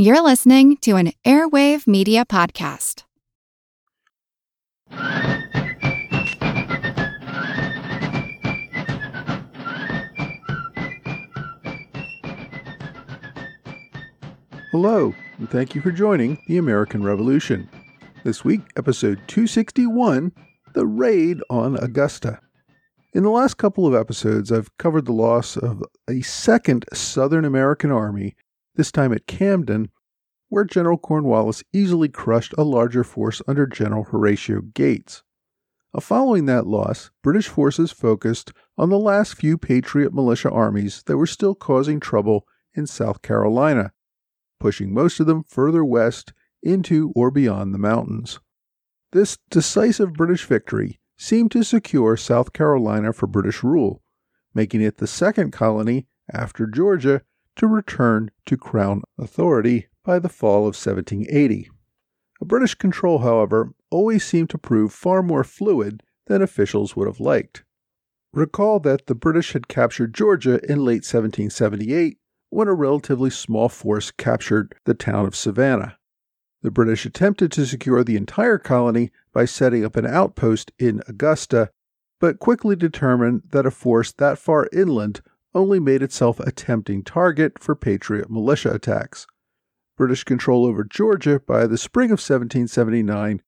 You're listening to an Airwave Media Podcast. Hello, and thank you for joining the American Revolution. This week, episode 261 The Raid on Augusta. In the last couple of episodes, I've covered the loss of a second Southern American army, this time at Camden, where General Cornwallis easily crushed a larger force under General Horatio Gates. Uh, following that loss, British forces focused on the last few Patriot militia armies that were still causing trouble in South Carolina, pushing most of them further west into or beyond the mountains. This decisive British victory seemed to secure South Carolina for British rule, making it the second colony after Georgia to return to Crown authority by the fall of 1780. A British control, however, always seemed to prove far more fluid than officials would have liked. Recall that the British had captured Georgia in late 1778 when a relatively small force captured the town of Savannah. The British attempted to secure the entire colony by setting up an outpost in Augusta, but quickly determined that a force that far inland only made itself a tempting target for Patriot militia attacks. British control over Georgia by the spring of 1779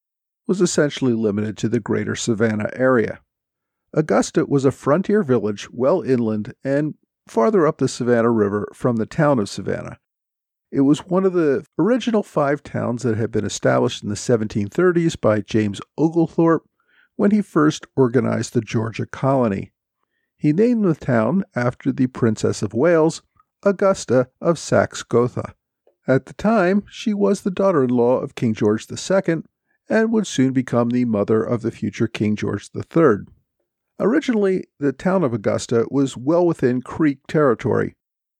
was essentially limited to the greater Savannah area. Augusta was a frontier village well inland and farther up the Savannah River from the town of Savannah. It was one of the original five towns that had been established in the 1730s by James Oglethorpe when he first organized the Georgia colony. He named the town after the Princess of Wales, Augusta of Saxe Gotha. At the time, she was the daughter in law of King George II and would soon become the mother of the future King George III. Originally, the town of Augusta was well within Creek territory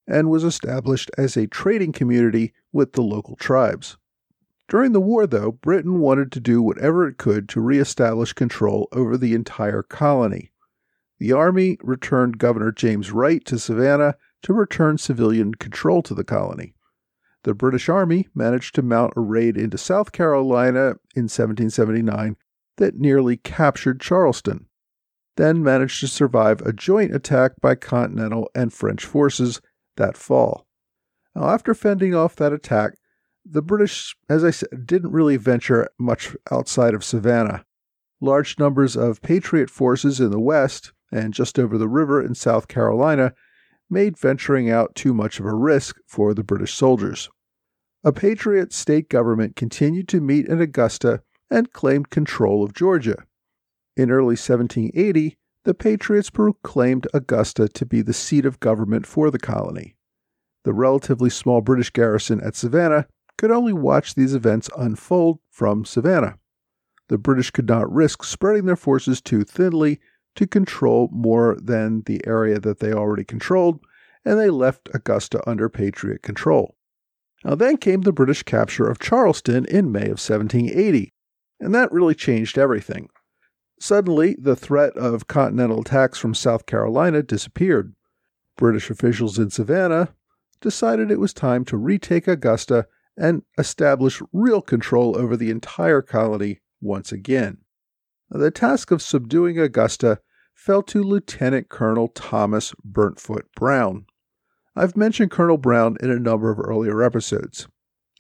and was established as a trading community with the local tribes. During the war, though, Britain wanted to do whatever it could to reestablish control over the entire colony. The Army returned Governor James Wright to Savannah to return civilian control to the colony. The British Army managed to mount a raid into South Carolina in 1779 that nearly captured Charleston, then managed to survive a joint attack by Continental and French forces that fall. Now, after fending off that attack, the British, as I said, didn't really venture much outside of Savannah. Large numbers of Patriot forces in the west and just over the river in South Carolina made venturing out too much of a risk for the British soldiers. A Patriot state government continued to meet in Augusta and claimed control of Georgia. In early 1780, the Patriots proclaimed Augusta to be the seat of government for the colony. The relatively small British garrison at Savannah could only watch these events unfold from Savannah. The British could not risk spreading their forces too thinly to control more than the area that they already controlled, and they left Augusta under Patriot control. Now, then came the British capture of Charleston in May of 1780, and that really changed everything. Suddenly, the threat of continental attacks from South Carolina disappeared. British officials in Savannah decided it was time to retake Augusta and establish real control over the entire colony once again. The task of subduing Augusta fell to Lieutenant Colonel Thomas Burntfoot Brown. I've mentioned Colonel Brown in a number of earlier episodes.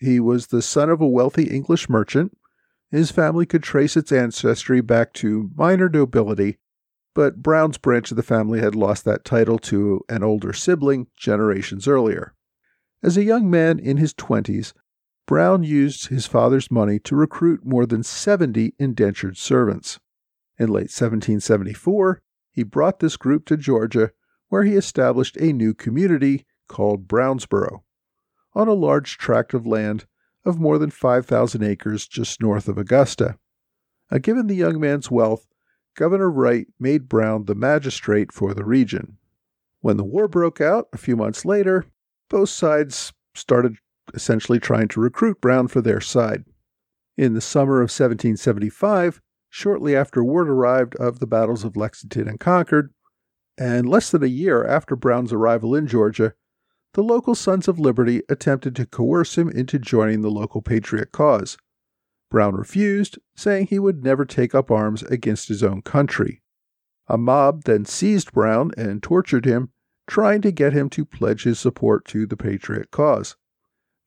He was the son of a wealthy English merchant. His family could trace its ancestry back to minor nobility, but Brown's branch of the family had lost that title to an older sibling generations earlier. As a young man in his twenties, Brown used his father's money to recruit more than 70 indentured servants. In late 1774, he brought this group to Georgia, where he established a new community called Brownsboro, on a large tract of land of more than 5,000 acres just north of Augusta. Now, given the young man's wealth, Governor Wright made Brown the magistrate for the region. When the war broke out a few months later, both sides started essentially trying to recruit Brown for their side. In the summer of 1775, shortly after word arrived of the battles of Lexington and Concord, and less than a year after Brown's arrival in Georgia, the local Sons of Liberty attempted to coerce him into joining the local Patriot cause. Brown refused, saying he would never take up arms against his own country. A mob then seized Brown and tortured him, trying to get him to pledge his support to the Patriot cause.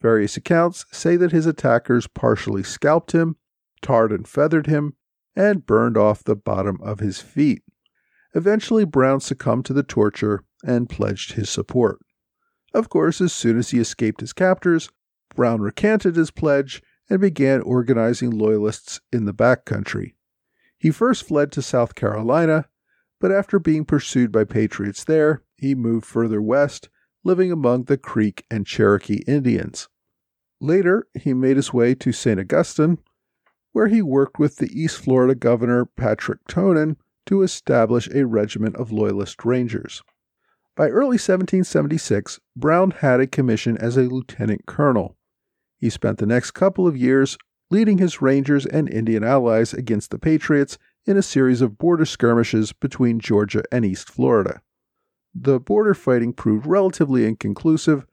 Various accounts say that his attackers partially scalped him, tarred and feathered him, and burned off the bottom of his feet. Eventually, Brown succumbed to the torture and pledged his support. Of course, as soon as he escaped his captors, Brown recanted his pledge and began organizing Loyalists in the back country. He first fled to South Carolina, but after being pursued by Patriots there, he moved further west, living among the Creek and Cherokee Indians. Later, he made his way to St. Augustine, where he worked with the East Florida Governor Patrick Tonyn to establish a regiment of Loyalist Rangers. By early 1776, Brown had a commission as a lieutenant colonel. He spent the next couple of years leading his Rangers and Indian allies against the Patriots in a series of border skirmishes between Georgia and East Florida. The border fighting proved relatively inconclusive,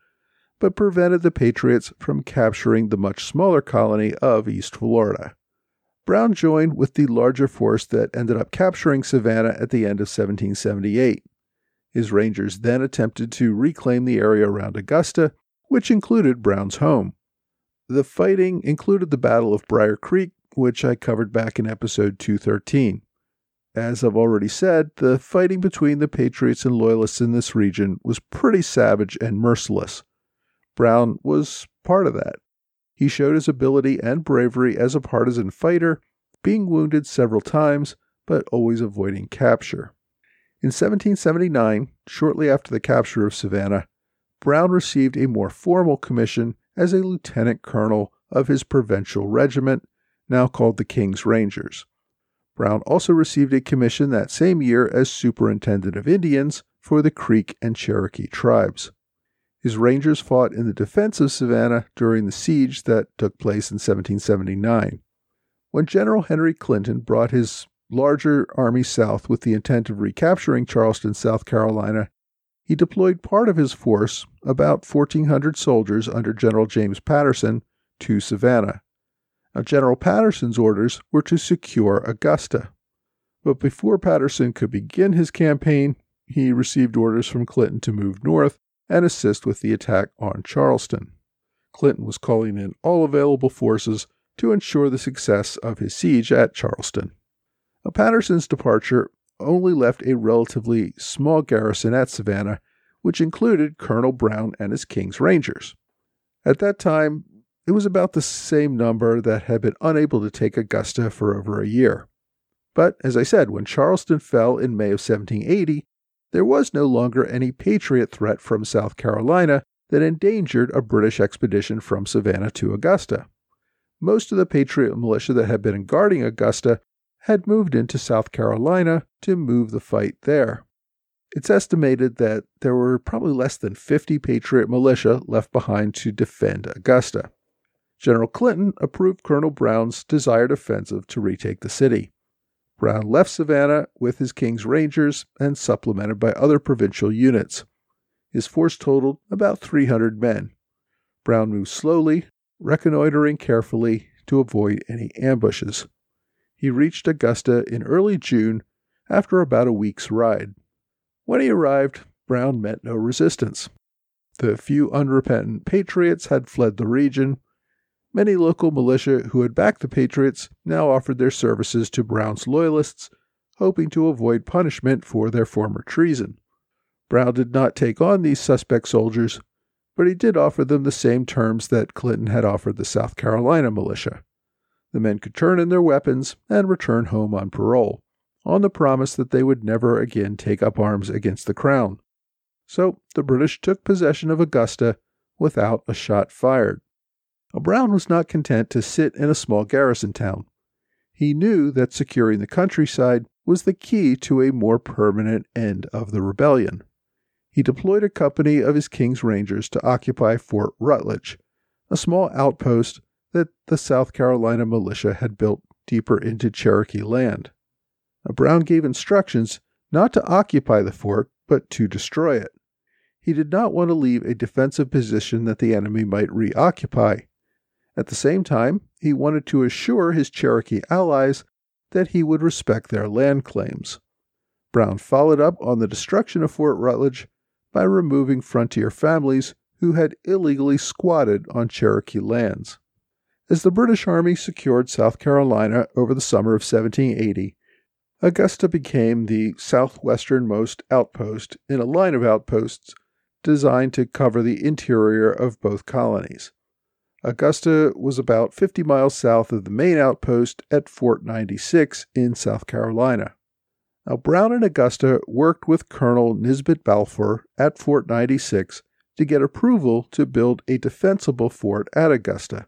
but prevented the Patriots from capturing the much smaller colony of East Florida. Brown joined with the larger force that ended up capturing Savannah at the end of 1778. His Rangers then attempted to reclaim the area around Augusta, which included Brown's home. The fighting included the Battle of Brier Creek, which I covered back in episode 213. As I've already said, the fighting between the Patriots and Loyalists in this region was pretty savage and merciless. Brown was part of that. He showed his ability and bravery as a partisan fighter, being wounded several times, but always avoiding capture. In 1779, shortly after the capture of Savannah, Brown received a more formal commission as a lieutenant colonel of his provincial regiment, now called the King's Rangers. Brown also received a commission that same year as Superintendent of Indians for the Creek and Cherokee tribes. His Rangers fought in the defense of Savannah during the siege that took place in 1779. When General Henry Clinton brought his larger army south with the intent of recapturing Charleston, South Carolina, he deployed part of his force, about 1,400 soldiers under General James Patterson, to Savannah. Now, General Patterson's orders were to secure Augusta. But before Patterson could begin his campaign, he received orders from Clinton to move north and assist with the attack on Charleston. Clinton was calling in all available forces to ensure the success of his siege at Charleston. Now, Patterson's departure only left a relatively small garrison at Savannah, which included Colonel Brown and his King's Rangers. At that time, it was about the same number that had been unable to take Augusta for over a year. But, as I said, when Charleston fell in May of 1780, there was no longer any Patriot threat from South Carolina that endangered a British expedition from Savannah to Augusta. Most of the Patriot militia that had been guarding Augusta had moved into South Carolina to move the fight there. It's estimated that there were probably less than 50 Patriot militia left behind to defend Augusta. General Clinton approved Colonel Brown's desired offensive to retake the city. Brown left Savannah with his King's Rangers and supplemented by other provincial units. His force totaled about 300 men. Brown moved slowly, reconnoitering carefully to avoid any ambushes he reached Augusta in early June after about a week's ride. When he arrived, Brown met no resistance. The few unrepentant patriots had fled the region. Many local militia who had backed the patriots now offered their services to Brown's loyalists, hoping to avoid punishment for their former treason. Brown did not take on these suspect soldiers, but he did offer them the same terms that Clinton had offered the South Carolina militia. The men could turn in their weapons and return home on parole, on the promise that they would never again take up arms against the crown. So the British took possession of Augusta without a shot fired. Brown was not content to sit in a small garrison town. He knew that securing the countryside was the key to a more permanent end of the rebellion. He deployed a company of his King's Rangers to occupy Fort Rutledge, a small outpost that the South Carolina militia had built deeper into Cherokee land. Brown gave instructions not to occupy the fort, but to destroy it. he did not want to leave a defensive position that the enemy might reoccupy. At the same time, he wanted to assure his Cherokee allies that he would respect their land claims. Brown followed up on the destruction of Fort Rutledge by removing frontier families who had illegally squatted on Cherokee lands. As the British Army secured South Carolina over the summer of 1780, Augusta became the southwesternmost outpost in a line of outposts designed to cover the interior of both colonies. Augusta was about 50 miles south of the main outpost at Fort 96 in South Carolina. Now, Brown and Augusta worked with Colonel Nisbet Balfour at Fort 96 to get approval to build a defensible fort at Augusta.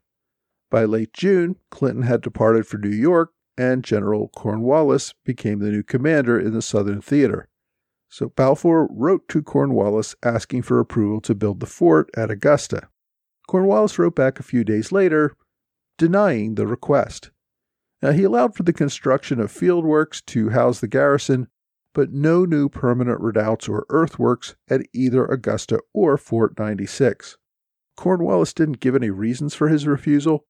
By late June, Clinton had departed for New York, and General Cornwallis became the new commander in the Southern Theater. So Balfour wrote to Cornwallis asking for approval to build the fort at Augusta. Cornwallis wrote back a few days later, denying the request. Now, he allowed for the construction of fieldworks to house the garrison, but no new permanent redoubts or earthworks at either Augusta or Fort 96. Cornwallis didn't give any reasons for his refusal.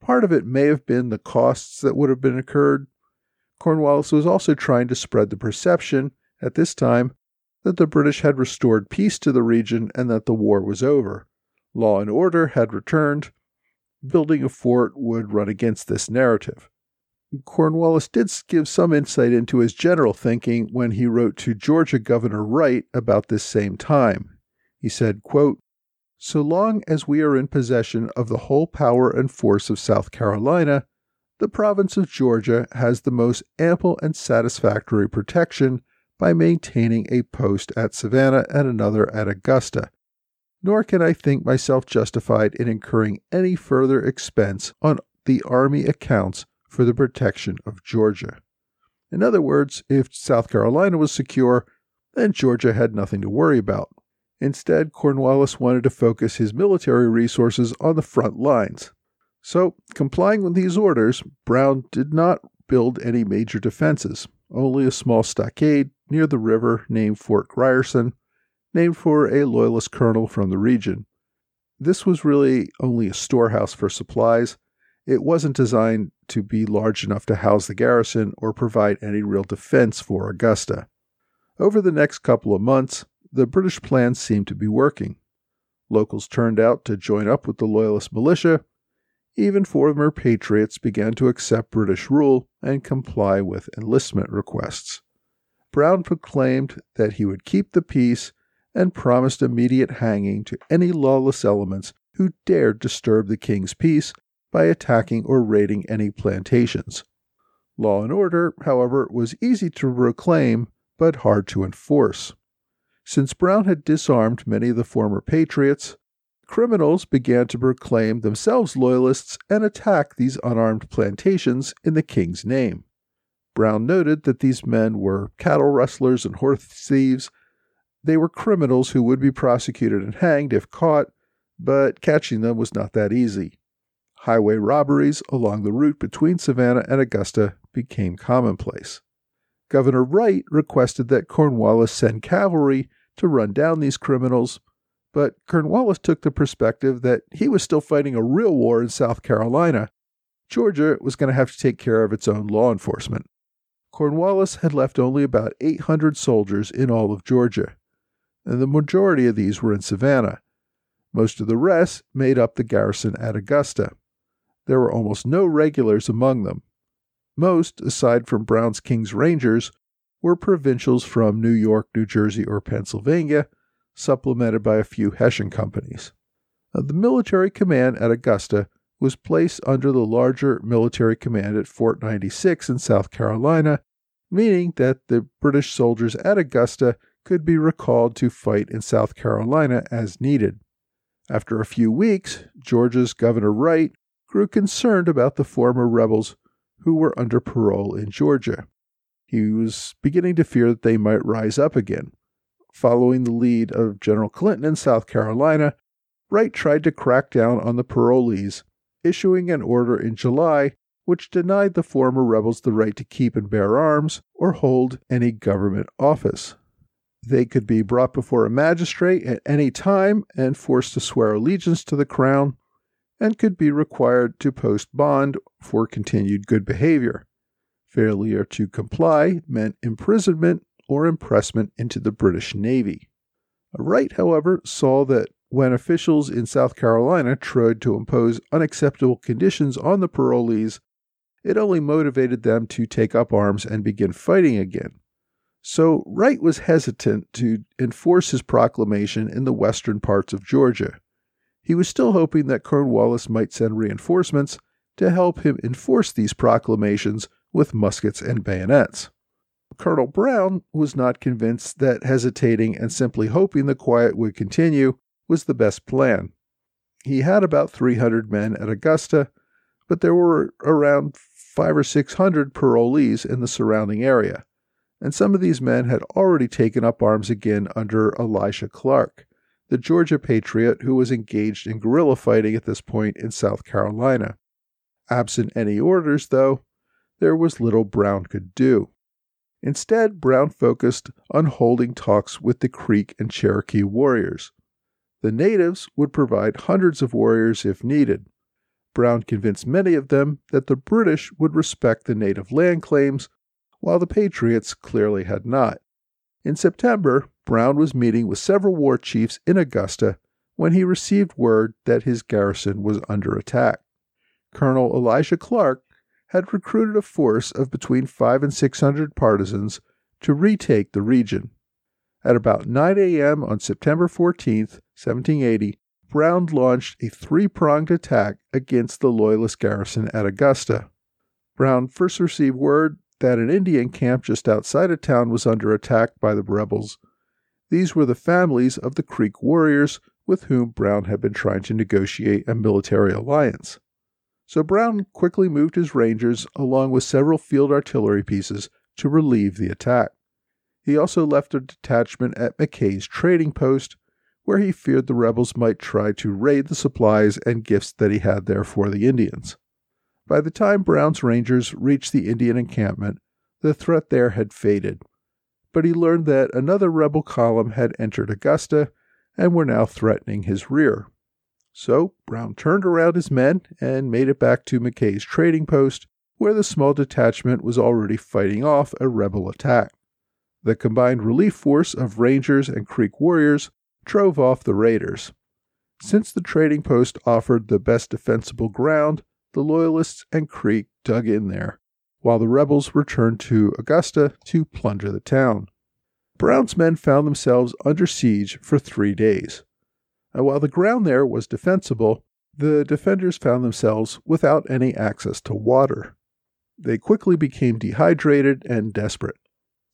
Part of it may have been the costs that would have been incurred. Cornwallis was also trying to spread the perception, at this time, that the British had restored peace to the region and that the war was over. Law and order had returned. Building a fort would run against this narrative. Cornwallis did give some insight into his general thinking when he wrote to Georgia Governor Wright about this same time. He said, quote, So long as we are in possession of the whole power and force of South Carolina, the province of Georgia has the most ample and satisfactory protection by maintaining a post at Savannah and another at Augusta. Nor can I think myself justified in incurring any further expense on the army accounts for the protection of Georgia. In other words, if South Carolina was secure, then Georgia had nothing to worry about. Instead, Cornwallis wanted to focus his military resources on the front lines. So, complying with these orders, Brown did not build any major defenses, only a small stockade near the river named Fort Grierson, named for a Loyalist colonel from the region. This was really only a storehouse for supplies. It wasn't designed to be large enough to house the garrison or provide any real defense for Augusta. Over the next couple of months, the British plan seemed to be working. Locals turned out to join up with the Loyalist militia. Even former patriots began to accept British rule and comply with enlistment requests. Brown proclaimed that he would keep the peace and promised immediate hanging to any lawless elements who dared disturb the king's peace by attacking or raiding any plantations. Law and order, however, was easy to proclaim but hard to enforce. Since Brown had disarmed many of the former patriots, criminals began to proclaim themselves loyalists and attack these unarmed plantations in the king's name. Brown noted that these men were cattle rustlers and horse thieves. They were criminals who would be prosecuted and hanged if caught, but catching them was not that easy highway robberies along the route between Savannah and Augusta became commonplace. Governor Wright requested that Cornwallis send cavalry to run down these criminals, but Cornwallis took the perspective that he was still fighting a real war in South Carolina. Georgia was going to have to take care of its own law enforcement. Cornwallis had left only about 800 soldiers in all of Georgia, and the majority of these were in Savannah. Most of the rest made up the garrison at Augusta. There were almost no regulars among them. Most, aside from Brown's King's Rangers, were provincials from New York, New Jersey, or Pennsylvania, supplemented by a few Hessian companies. Now, the military command at Augusta was placed under the larger military command at Fort 96 in South Carolina, meaning that the British soldiers at Augusta could be recalled to fight in South Carolina as needed. After a few weeks, Georgia's Governor Wright grew concerned about the former rebels who were under parole in Georgia. He was beginning to fear that they might rise up again. Following the lead of General Clinton in South Carolina, Wright tried to crack down on the parolees, issuing an order in July which denied the former rebels the right to keep and bear arms or hold any government office. They could be brought before a magistrate at any time and forced to swear allegiance to the crown, and could be required to post bond for continued good behavior. Failure to comply meant imprisonment or impressment into the British Navy. Wright, however, saw that when officials in South Carolina tried to impose unacceptable conditions on the parolees, it only motivated them to take up arms and begin fighting again. So Wright was hesitant to enforce his proclamation in the western parts of Georgia. He was still hoping that Cornwallis might send reinforcements to help him enforce these proclamations with muskets and bayonets. Colonel Brown was not convinced that hesitating and simply hoping the quiet would continue was the best plan. He had about 300 men at Augusta, but there were around five or six hundred parolees in the surrounding area, and some of these men had already taken up arms again under Elijah Clark, the Georgia patriot who was engaged in guerrilla fighting at this point in South Carolina. Absent any orders, though, there was little Brown could do. Instead, Brown focused on holding talks with the Creek and Cherokee warriors. The natives would provide hundreds of warriors if needed. Brown convinced many of them that the British would respect the native land claims, while the Patriots clearly had not. In September, Brown was meeting with several war chiefs in Augusta when he received word that his garrison was under attack. Colonel Elijah Clark had recruited a force of between five and six hundred partisans to retake the region. At about 9 a.m. on September 14, 1780, Brown launched a three pronged attack against the Loyalist garrison at Augusta. Brown first received word that an Indian camp just outside of town was under attack by the rebels. These were the families of the Creek warriors with whom Brown had been trying to negotiate a military alliance. So Brown quickly moved his Rangers along with several field artillery pieces to relieve the attack. He also left a detachment at McKay's trading post, where he feared the rebels might try to raid the supplies and gifts that he had there for the Indians. By the time Brown's Rangers reached the Indian encampment, the threat there had faded, but he learned that another rebel column had entered Augusta and were now threatening his rear. So Brown turned around his men and made it back to McKay's trading post, where the small detachment was already fighting off a rebel attack. The combined relief force of Rangers and Creek warriors drove off the raiders. Since the trading post offered the best defensible ground, the Loyalists and Creek dug in there, while the rebels returned to Augusta to plunder the town. Brown's men found themselves under siege for three days. And while the ground there was defensible, the defenders found themselves without any access to water. They quickly became dehydrated and desperate.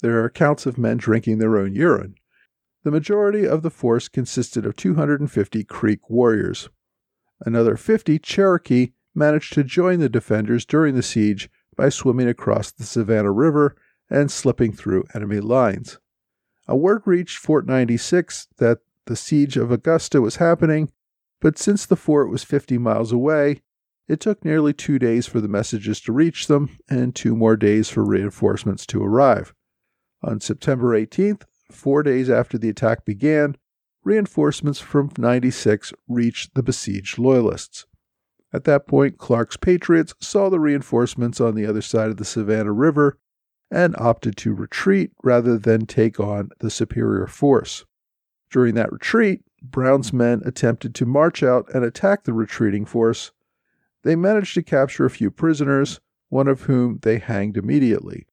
There are accounts of men drinking their own urine. The majority of the force consisted of 250 Creek warriors. Another 50 Cherokee managed to join the defenders during the siege by swimming across the Savannah River and slipping through enemy lines. A word reached Fort 96 that the siege of Augusta was happening, but since the fort was 50 miles away, it took nearly two days for the messages to reach them and two more days for reinforcements to arrive. On September 18th, four days after the attack began, reinforcements from 96 reached the besieged Loyalists. At that point, Clark's Patriots saw the reinforcements on the other side of the Savannah River and opted to retreat rather than take on the superior force. During that retreat, Brown's men attempted to march out and attack the retreating force. They managed to capture a few prisoners, one of whom they hanged immediately.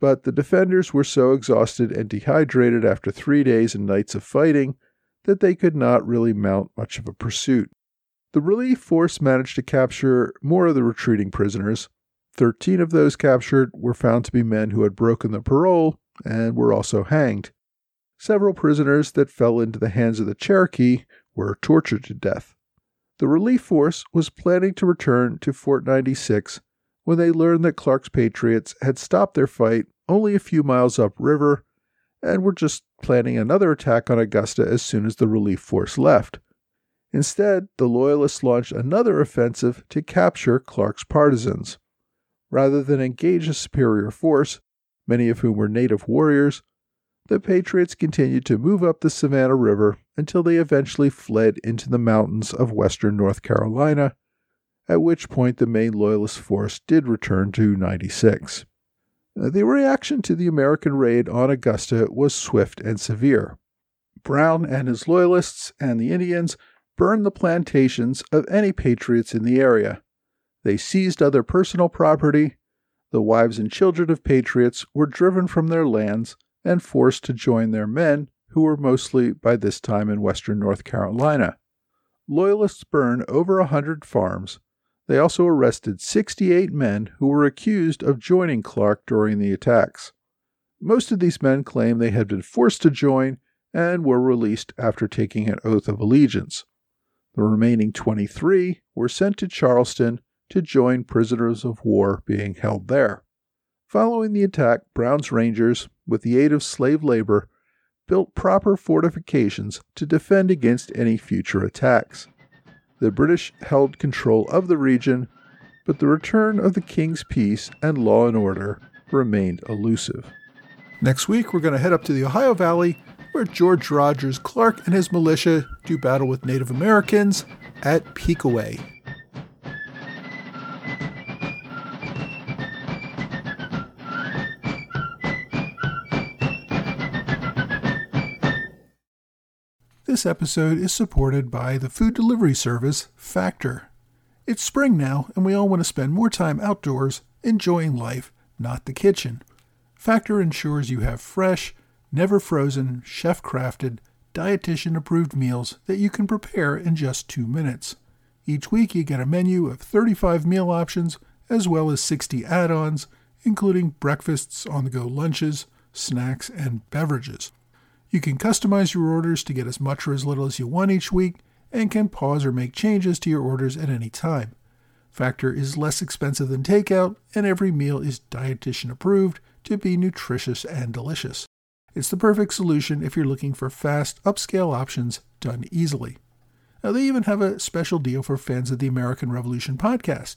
But the defenders were so exhausted and dehydrated after three days and nights of fighting that they could not really mount much of a pursuit. The relief force managed to capture more of the retreating prisoners. Thirteen of those captured were found to be men who had broken the parole and were also hanged. Several prisoners that fell into the hands of the Cherokee were tortured to death. The relief force was planning to return to Fort 96 when they learned that Clark's Patriots had stopped their fight only a few miles upriver and were just planning another attack on Augusta as soon as the relief force left. Instead, the Loyalists launched another offensive to capture Clark's partisans. Rather than engage a superior force, many of whom were native warriors, the Patriots continued to move up the Savannah River until they eventually fled into the mountains of western North Carolina, at which point the main Loyalist force did return to 96. Uh, the reaction to the American raid on Augusta was swift and severe. Brown and his Loyalists and the Indians burned the plantations of any patriots in the area. They seized other personal property. The wives and children of patriots were driven from their lands and forced to join their men, who were mostly by this time in western North Carolina. Loyalists burned over a hundred farms. They also arrested 68 men who were accused of joining Clark during the attacks. Most of these men claimed they had been forced to join and were released after taking an oath of allegiance. The remaining 23 were sent to Charleston to join prisoners of war being held there. Following the attack, Brown's Rangers, with the aid of slave labor, built proper fortifications to defend against any future attacks. The British held control of the region, but the return of the King's peace and law and order remained elusive. Next week, we're going to head up to the Ohio Valley, where George Rogers Clark and his militia do battle with Native Americans at Peakaway. This episode is supported by the food delivery service Factor. It's spring now, and we all want to spend more time outdoors enjoying life, not the kitchen. Factor ensures you have fresh, never frozen, chef crafted, dietitian approved meals that you can prepare in just two minutes. Each week, you get a menu of 35 meal options as well as 60 add ons, including breakfasts, on the go lunches, snacks, and beverages. You can customize your orders to get as much or as little as you want each week and can pause or make changes to your orders at any time. Factor is less expensive than takeout, and every meal is dietitian approved to be nutritious and delicious. It's the perfect solution if you're looking for fast, upscale options done easily. Now, they even have a special deal for fans of the American Revolution podcast.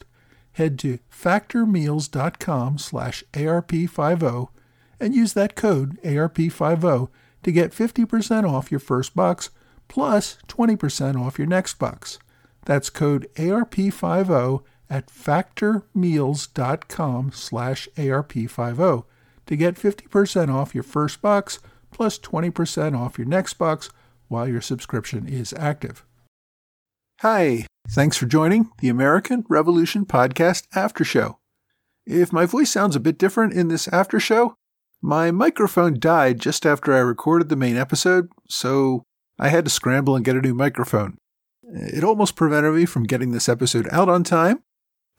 Head to factormeals.com slash ARP50 and use that code ARP50 to get 50% off your first box plus 20% off your next box. That's code ARP50 at factormeals.com slash ARP50 to get 50% off your first box plus 20% off your next box while your subscription is active. Hi, thanks for joining the American Revolution Podcast After Show. If my voice sounds a bit different in this after show, my microphone died just after I recorded the main episode, so I had to scramble and get a new microphone. It almost prevented me from getting this episode out on time,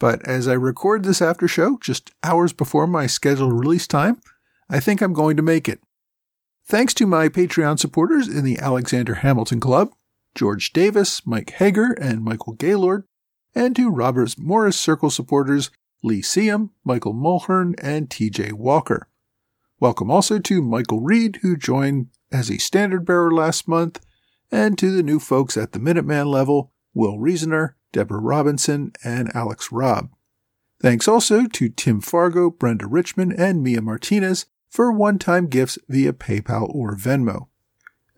but as I record this after show just hours before my scheduled release time, I think I'm going to make it. Thanks to my Patreon supporters in the Alexander Hamilton Club, George Davis, Mike Hager, and Michael Gaylord, and to Robert Morris Circle supporters Lee Seam, Michael Mulhern, and TJ Walker. Welcome also to Michael Reed, who joined as a standard bearer last month, and to the new folks at the Minuteman level, Will Reasoner, Deborah Robinson, and Alex Robb. Thanks also to Tim Fargo, Brenda Richmond, and Mia Martinez for one-time gifts via PayPal or Venmo.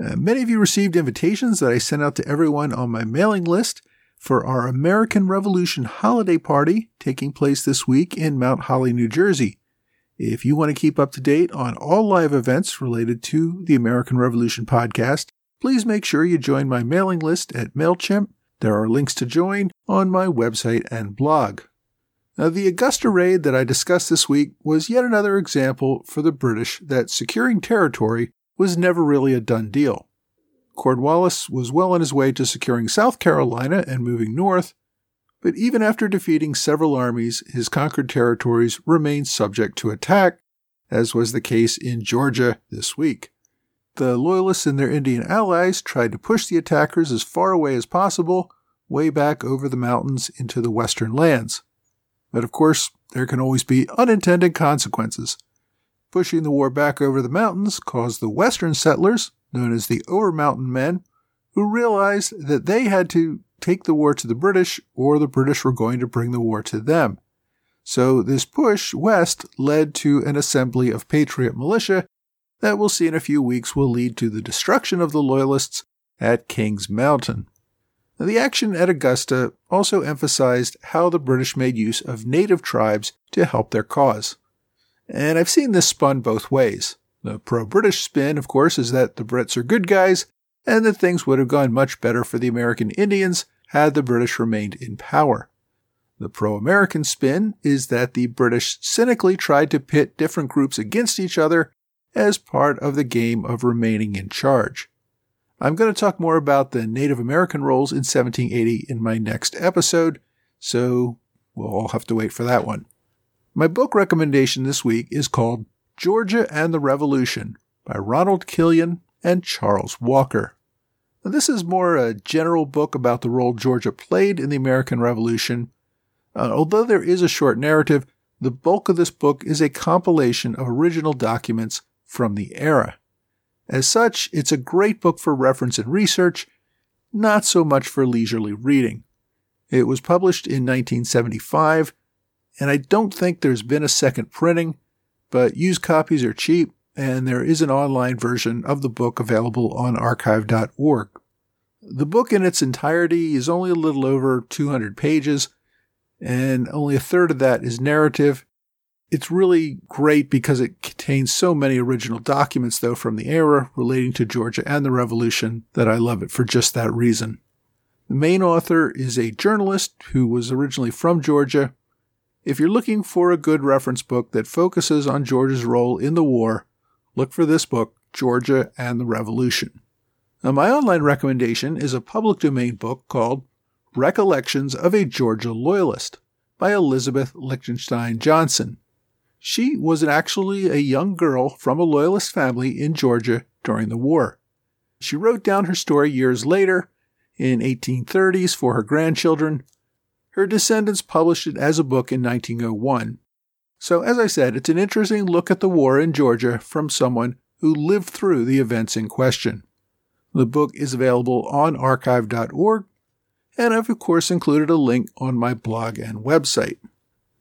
Uh, many of you received invitations that I sent out to everyone on my mailing list for our American Revolution holiday party taking place this week in Mount Holly, New Jersey. If you want to keep up to date on all live events related to the American Revolution podcast, please make sure you join my mailing list at MailChimp. There are links to join on my website and blog. Now, the Augusta raid that I discussed this week was yet another example for the British that securing territory was never really a done deal. Cornwallis was well on his way to securing South Carolina and moving north, but even after defeating several armies, his conquered territories remained subject to attack, as was the case in Georgia this week. The Loyalists and their Indian allies tried to push the attackers as far away as possible, way back over the mountains into the western lands. But of course, there can always be unintended consequences. Pushing the war back over the mountains caused the western settlers, known as the Over Mountain Men, who realized that they had to take the war to the British or the British were going to bring the war to them. So this push west led to an assembly of patriot militia that we'll see in a few weeks will lead to the destruction of the Loyalists at Kings Mountain. The action at Augusta also emphasized how the British made use of native tribes to help their cause. And I've seen this spun both ways. The pro British spin, of course, is that the Brits are good guys and that things would have gone much better for the American Indians had the British remained in power. The pro American spin is that the British cynically tried to pit different groups against each other as part of the game of remaining in charge. I'm going to talk more about the Native American roles in 1780 in my next episode, so we'll all have to wait for that one. My book recommendation this week is called Georgia and the Revolution by Ronald Killion and Charles Walker. Now, this is more a general book about the role Georgia played in the American Revolution. Uh, although there is a short narrative, the bulk of this book is a compilation of original documents from the era. As such, it's a great book for reference and research, not so much for leisurely reading. It was published in 1975, and I don't think there's been a second printing, but used copies are cheap, and there is an online version of the book available on archive.org. The book in its entirety is only a little over 200 pages, and only a third of that is narrative, it's really great because it contains so many original documents, though, from the era relating to Georgia and the Revolution that I love it for just that reason. The main author is a journalist who was originally from Georgia. If you're looking for a good reference book that focuses on Georgia's role in the war, look for this book, Georgia and the Revolution. Now, my online recommendation is a public domain book called Recollections of a Georgia Loyalist by Elizabeth Lichtenstein Johnston. She was actually a young girl from a Loyalist family in Georgia during the war. She wrote down her story years later, in 1830s, for her grandchildren. Her descendants published it as a book in 1901. So, as I said, it's an interesting look at the war in Georgia from someone who lived through the events in question. The book is available on archive.org, and I've of course included a link on my blog and website.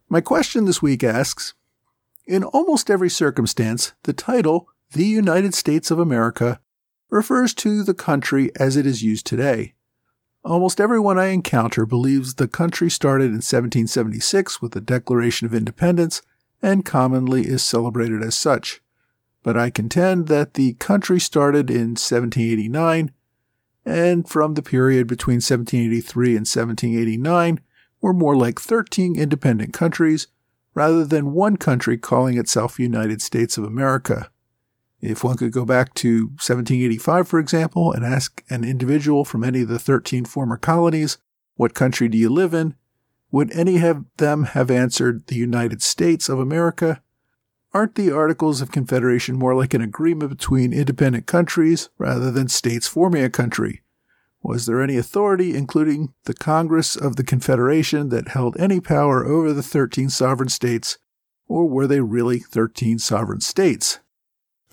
My question this week asks in almost every circumstance, the title, the United States of America, refers to the country as it is used today. Almost everyone I encounter believes the country started in 1776 with the Declaration of Independence and commonly is celebrated as such. But I contend that the country started in 1789, and from the period between 1783 and 1789 were more like 13 independent countries rather than one country calling itself United States of America. If one could go back to 1785, for example, and ask an individual from any of the 13 former colonies, What country do you live in? would any of them have answered the United States of America? Aren't the Articles of Confederation more like an agreement between independent countries rather than states forming a country? Was there any authority, including the Congress of the Confederation, that held any power over the 13 sovereign states, or were they really 13 sovereign states?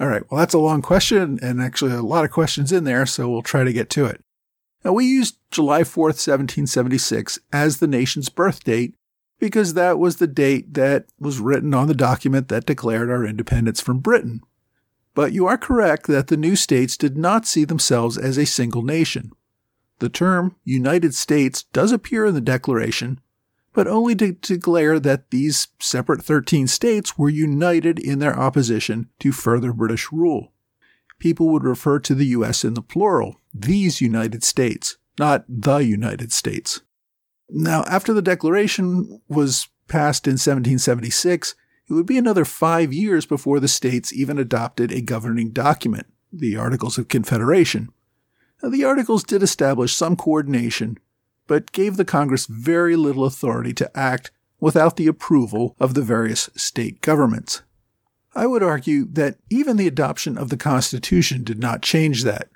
All right, well, that's a long question, and actually a lot of questions in there, so we'll try to get to it. Now, we used July 4th, 1776 as the nation's birth date because that was the date that was written on the document that declared our independence from Britain. But you are correct that the new states did not see themselves as a single nation. The term United States does appear in the Declaration, but only to declare that these separate 13 states were united in their opposition to further British rule. People would refer to the U.S. in the plural, these United States, not the United States. Now, after the Declaration was passed in 1776, it would be another five years before the states even adopted a governing document, the Articles of Confederation. The articles did establish some coordination, but gave the Congress very little authority to act without the approval of the various state governments. I would argue that even the adoption of the Constitution did not change that.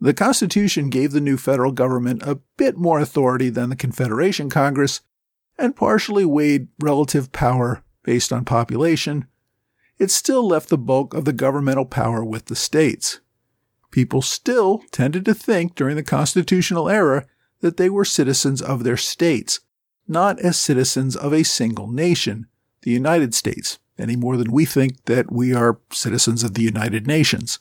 The Constitution gave the new federal government a bit more authority than the Confederation Congress and partially weighed relative power based on population. It still left the bulk of the governmental power with the states people still tended to think during the constitutional era that they were citizens of their states, not as citizens of a single nation, the United States, any more than we think that we are citizens of the United Nations.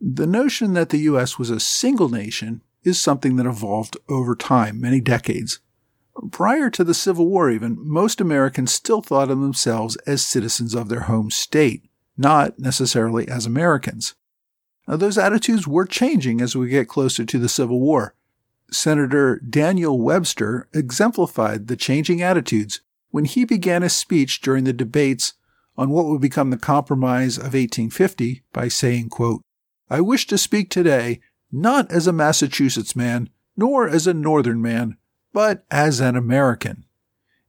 The notion that the U.S. was a single nation is something that evolved over time, many decades. Prior to the Civil War, even, most Americans still thought of themselves as citizens of their home state, not necessarily as Americans. Now, those attitudes were changing as we get closer to the Civil War. Senator Daniel Webster exemplified the changing attitudes when he began a speech during the debates on what would become the Compromise of 1850 by saying, quote, I wish to speak today not as a Massachusetts man, nor as a Northern man, but as an American.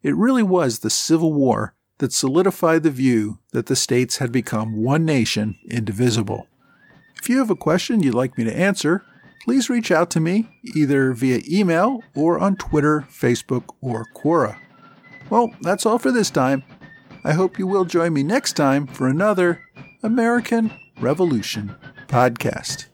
It really was the Civil War that solidified the view that the states had become one nation, indivisible. If you have a question you'd like me to answer, please reach out to me either via email or on Twitter, Facebook, or Quora. Well, that's all for this time. I hope you will join me next time for another American Revolution podcast.